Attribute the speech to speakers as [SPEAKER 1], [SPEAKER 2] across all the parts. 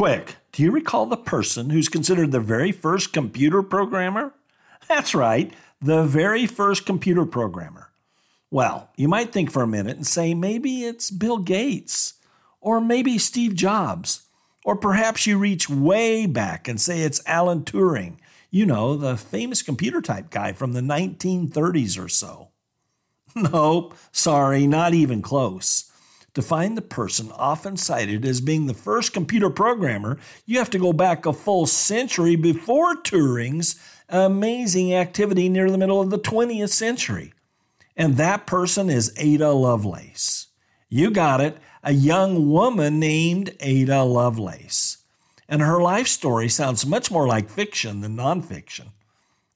[SPEAKER 1] Quick, do you recall the person who's considered the very first computer programmer? That's right, the very first computer programmer. Well, you might think for a minute and say maybe it's Bill Gates, or maybe Steve Jobs, or perhaps you reach way back and say it's Alan Turing, you know, the famous computer type guy from the 1930s or so. Nope, sorry, not even close. To find the person often cited as being the first computer programmer, you have to go back a full century before Turing's amazing activity near the middle of the 20th century. And that person is Ada Lovelace. You got it, a young woman named Ada Lovelace. And her life story sounds much more like fiction than nonfiction.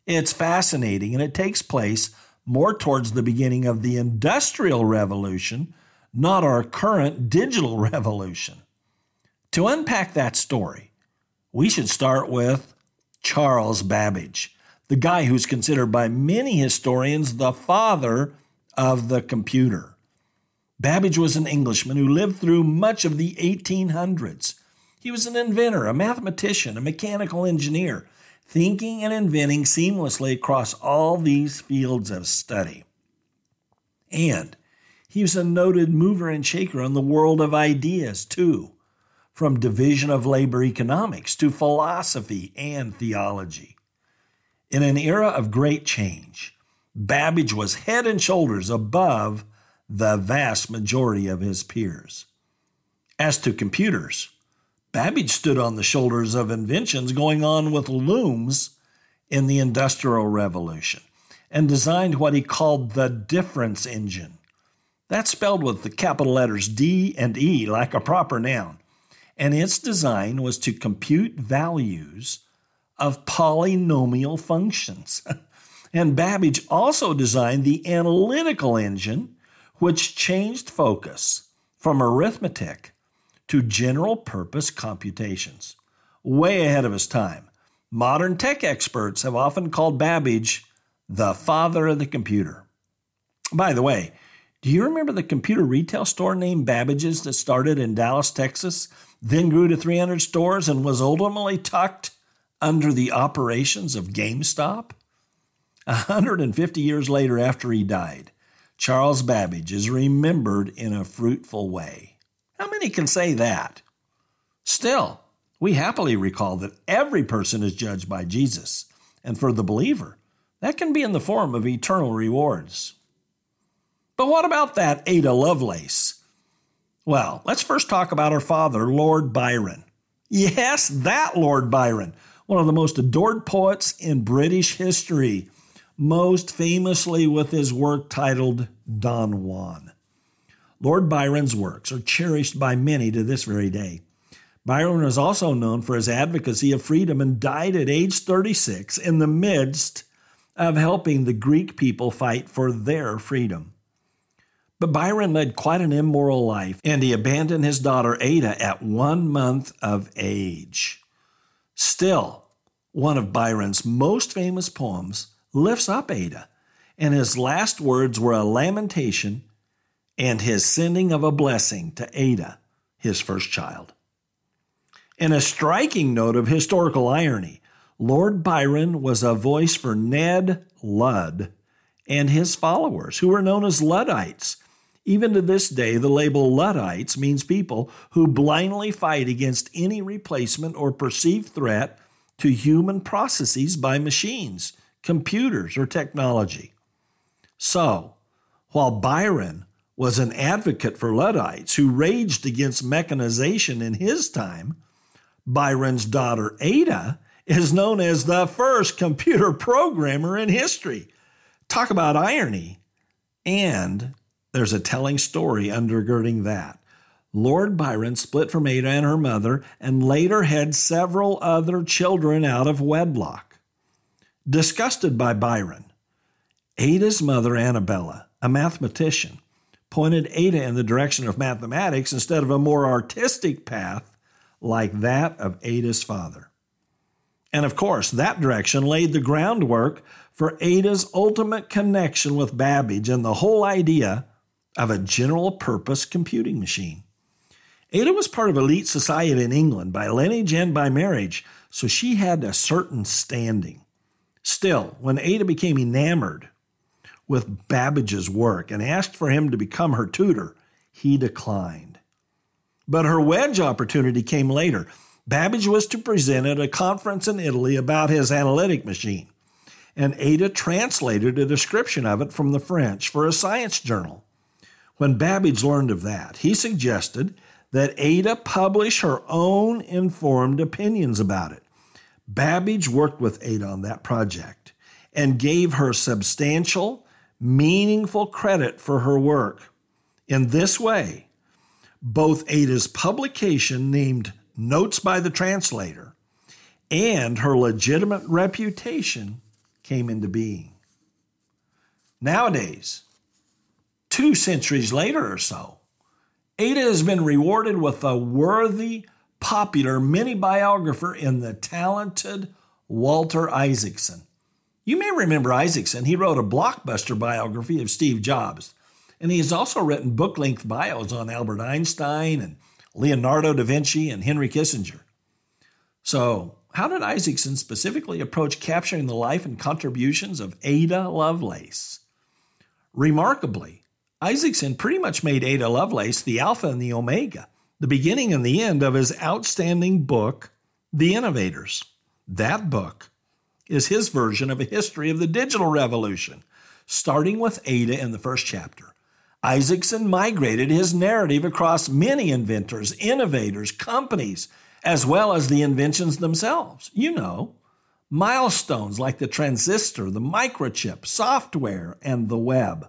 [SPEAKER 1] It's fascinating and it takes place more towards the beginning of the Industrial Revolution not our current digital revolution. To unpack that story, we should start with Charles Babbage, the guy who's considered by many historians the father of the computer. Babbage was an Englishman who lived through much of the 1800s. He was an inventor, a mathematician, a mechanical engineer, thinking and inventing seamlessly across all these fields of study. And he was a noted mover and shaker in the world of ideas, too, from division of labor economics to philosophy and theology. In an era of great change, Babbage was head and shoulders above the vast majority of his peers. As to computers, Babbage stood on the shoulders of inventions going on with looms in the Industrial Revolution and designed what he called the difference engine that's spelled with the capital letters D and E like a proper noun. And its design was to compute values of polynomial functions. and Babbage also designed the analytical engine, which changed focus from arithmetic to general purpose computations. Way ahead of his time. Modern tech experts have often called Babbage the father of the computer. By the way, do you remember the computer retail store named Babbage's that started in Dallas, Texas, then grew to 300 stores and was ultimately tucked under the operations of GameStop? 150 years later, after he died, Charles Babbage is remembered in a fruitful way. How many can say that? Still, we happily recall that every person is judged by Jesus, and for the believer, that can be in the form of eternal rewards. But what about that Ada Lovelace? Well, let's first talk about her father, Lord Byron. Yes, that Lord Byron, one of the most adored poets in British history, most famously with his work titled Don Juan. Lord Byron's works are cherished by many to this very day. Byron is also known for his advocacy of freedom and died at age 36 in the midst of helping the Greek people fight for their freedom. But Byron led quite an immoral life, and he abandoned his daughter Ada at one month of age. Still, one of Byron's most famous poems lifts up Ada, and his last words were a lamentation and his sending of a blessing to Ada, his first child. In a striking note of historical irony, Lord Byron was a voice for Ned Ludd and his followers, who were known as Luddites even to this day, the label Luddites means people who blindly fight against any replacement or perceived threat to human processes by machines, computers, or technology. So, while Byron was an advocate for Luddites who raged against mechanization in his time, Byron's daughter Ada is known as the first computer programmer in history. Talk about irony and there's a telling story undergirding that. Lord Byron split from Ada and her mother and later had several other children out of wedlock. Disgusted by Byron, Ada's mother, Annabella, a mathematician, pointed Ada in the direction of mathematics instead of a more artistic path like that of Ada's father. And of course, that direction laid the groundwork for Ada's ultimate connection with Babbage and the whole idea of a general purpose computing machine. Ada was part of elite society in England by lineage and by marriage, so she had a certain standing. Still, when Ada became enamored with Babbage's work and asked for him to become her tutor, he declined. But her wedge opportunity came later. Babbage was to present at a conference in Italy about his analytic machine, and Ada translated a description of it from the French for a science journal. When Babbage learned of that, he suggested that Ada publish her own informed opinions about it. Babbage worked with Ada on that project and gave her substantial, meaningful credit for her work. In this way, both Ada's publication named Notes by the Translator and her legitimate reputation came into being. Nowadays, two centuries later or so, Ada has been rewarded with a worthy, popular mini biographer in the talented Walter Isaacson. You may remember Isaacson. He wrote a blockbuster biography of Steve Jobs, and he has also written book length bios on Albert Einstein and Leonardo da Vinci and Henry Kissinger. So, how did Isaacson specifically approach capturing the life and contributions of Ada Lovelace? Remarkably, Isaacson pretty much made Ada Lovelace the alpha and the omega, the beginning and the end of his outstanding book, The Innovators. That book is his version of a history of the digital revolution, starting with Ada in the first chapter. Isaacson migrated his narrative across many inventors, innovators, companies, as well as the inventions themselves. You know, milestones like the transistor, the microchip, software, and the web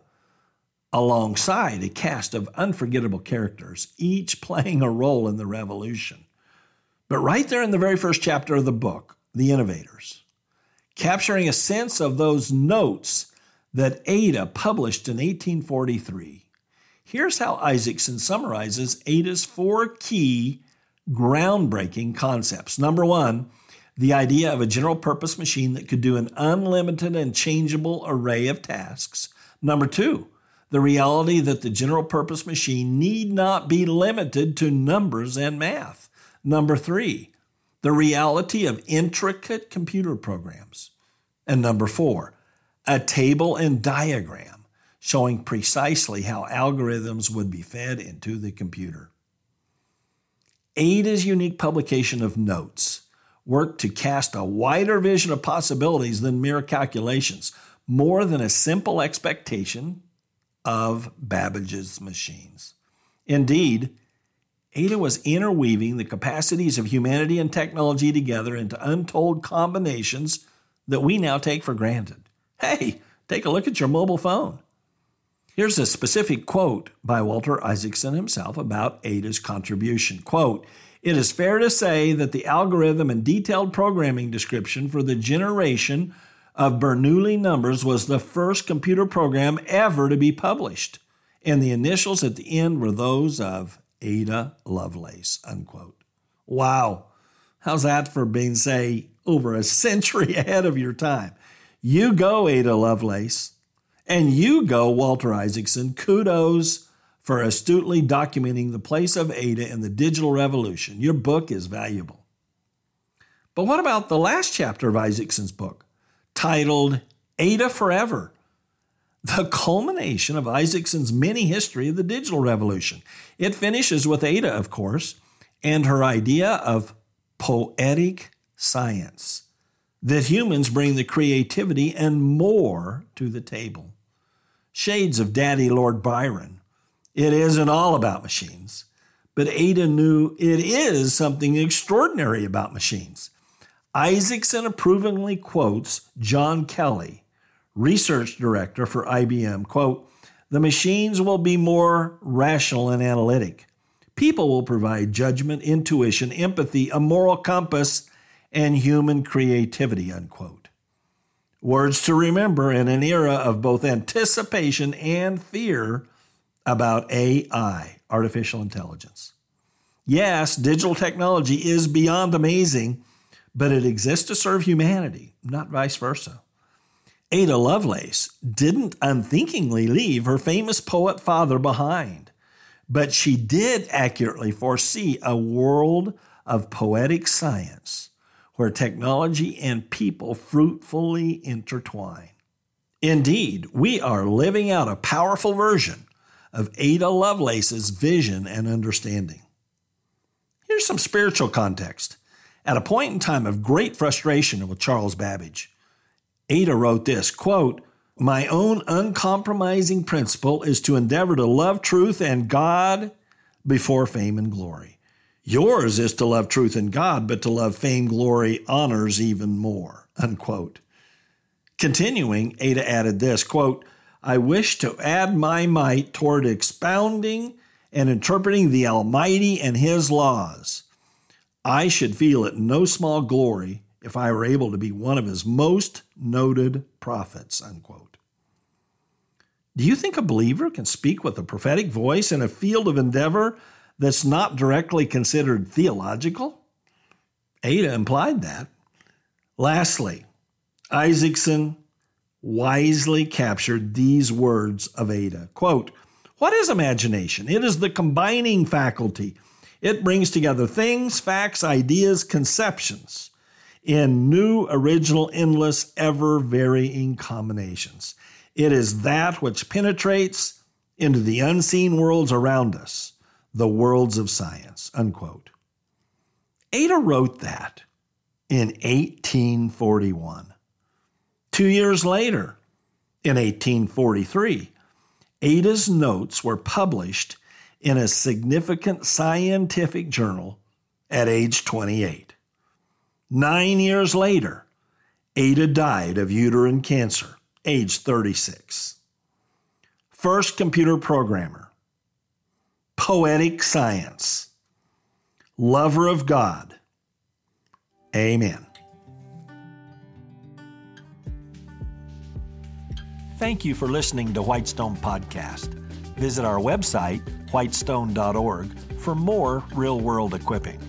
[SPEAKER 1] alongside a cast of unforgettable characters, each playing a role in the revolution. But right there in the very first chapter of the book, The Innovators, capturing a sense of those notes that Ada published in 1843, here's how Isaacson summarizes Ada's four key groundbreaking concepts. Number one, the idea of a general purpose machine that could do an unlimited and changeable array of tasks. Number two, the reality that the general purpose machine need not be limited to numbers and math. Number three, the reality of intricate computer programs. And number four, a table and diagram showing precisely how algorithms would be fed into the computer. Ada's unique publication of notes worked to cast a wider vision of possibilities than mere calculations, more than a simple expectation of Babbage's machines. Indeed, Ada was interweaving the capacities of humanity and technology together into untold combinations that we now take for granted. Hey, take a look at your mobile phone. Here's a specific quote by Walter Isaacson himself about Ada's contribution. Quote, it is fair to say that the algorithm and detailed programming description for the generation of Bernoulli numbers was the first computer program ever to be published, and the initials at the end were those of Ada Lovelace. Unquote. Wow. How's that for being, say, over a century ahead of your time? You go, Ada Lovelace, and you go, Walter Isaacson. Kudos for astutely documenting the place of Ada in the digital revolution. Your book is valuable. But what about the last chapter of Isaacson's book? Titled Ada Forever, the culmination of Isaacson's mini history of the digital revolution. It finishes with Ada, of course, and her idea of poetic science that humans bring the creativity and more to the table. Shades of Daddy Lord Byron. It isn't all about machines, but Ada knew it is something extraordinary about machines. Isaacson approvingly quotes John Kelly, research director for IBM, quote, the machines will be more rational and analytic. People will provide judgment, intuition, empathy, a moral compass, and human creativity, unquote. Words to remember in an era of both anticipation and fear about AI, artificial intelligence. Yes, digital technology is beyond amazing, but it exists to serve humanity, not vice versa. Ada Lovelace didn't unthinkingly leave her famous poet father behind, but she did accurately foresee a world of poetic science where technology and people fruitfully intertwine. Indeed, we are living out a powerful version of Ada Lovelace's vision and understanding. Here's some spiritual context. At a point in time of great frustration with Charles Babbage, Ada wrote this quote, My own uncompromising principle is to endeavor to love truth and God before fame and glory. Yours is to love truth and God, but to love fame, glory, honors even more. Unquote. Continuing, Ada added this quote, I wish to add my might toward expounding and interpreting the Almighty and His laws. I should feel it no small glory if I were able to be one of his most noted prophets. Unquote. Do you think a believer can speak with a prophetic voice in a field of endeavor that's not directly considered theological? Ada implied that. Lastly, Isaacson wisely captured these words of Ada. Quote, What is imagination? It is the combining faculty. It brings together things, facts, ideas, conceptions in new, original, endless, ever varying combinations. It is that which penetrates into the unseen worlds around us, the worlds of science. Unquote. Ada wrote that in 1841. Two years later, in 1843, Ada's notes were published in a significant scientific journal at age 28. Nine years later, Ada died of uterine cancer, age 36. First computer programmer, poetic science, lover of God. Amen. Thank you for listening to Whitestone Podcast. Visit our website, whitestone.org, for more real world equipping.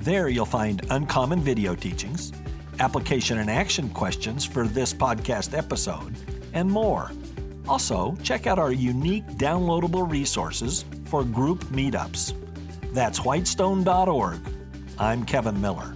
[SPEAKER 1] There you'll find uncommon video teachings, application and action questions for this podcast episode, and more. Also, check out our unique downloadable resources for group meetups. That's whitestone.org. I'm Kevin Miller.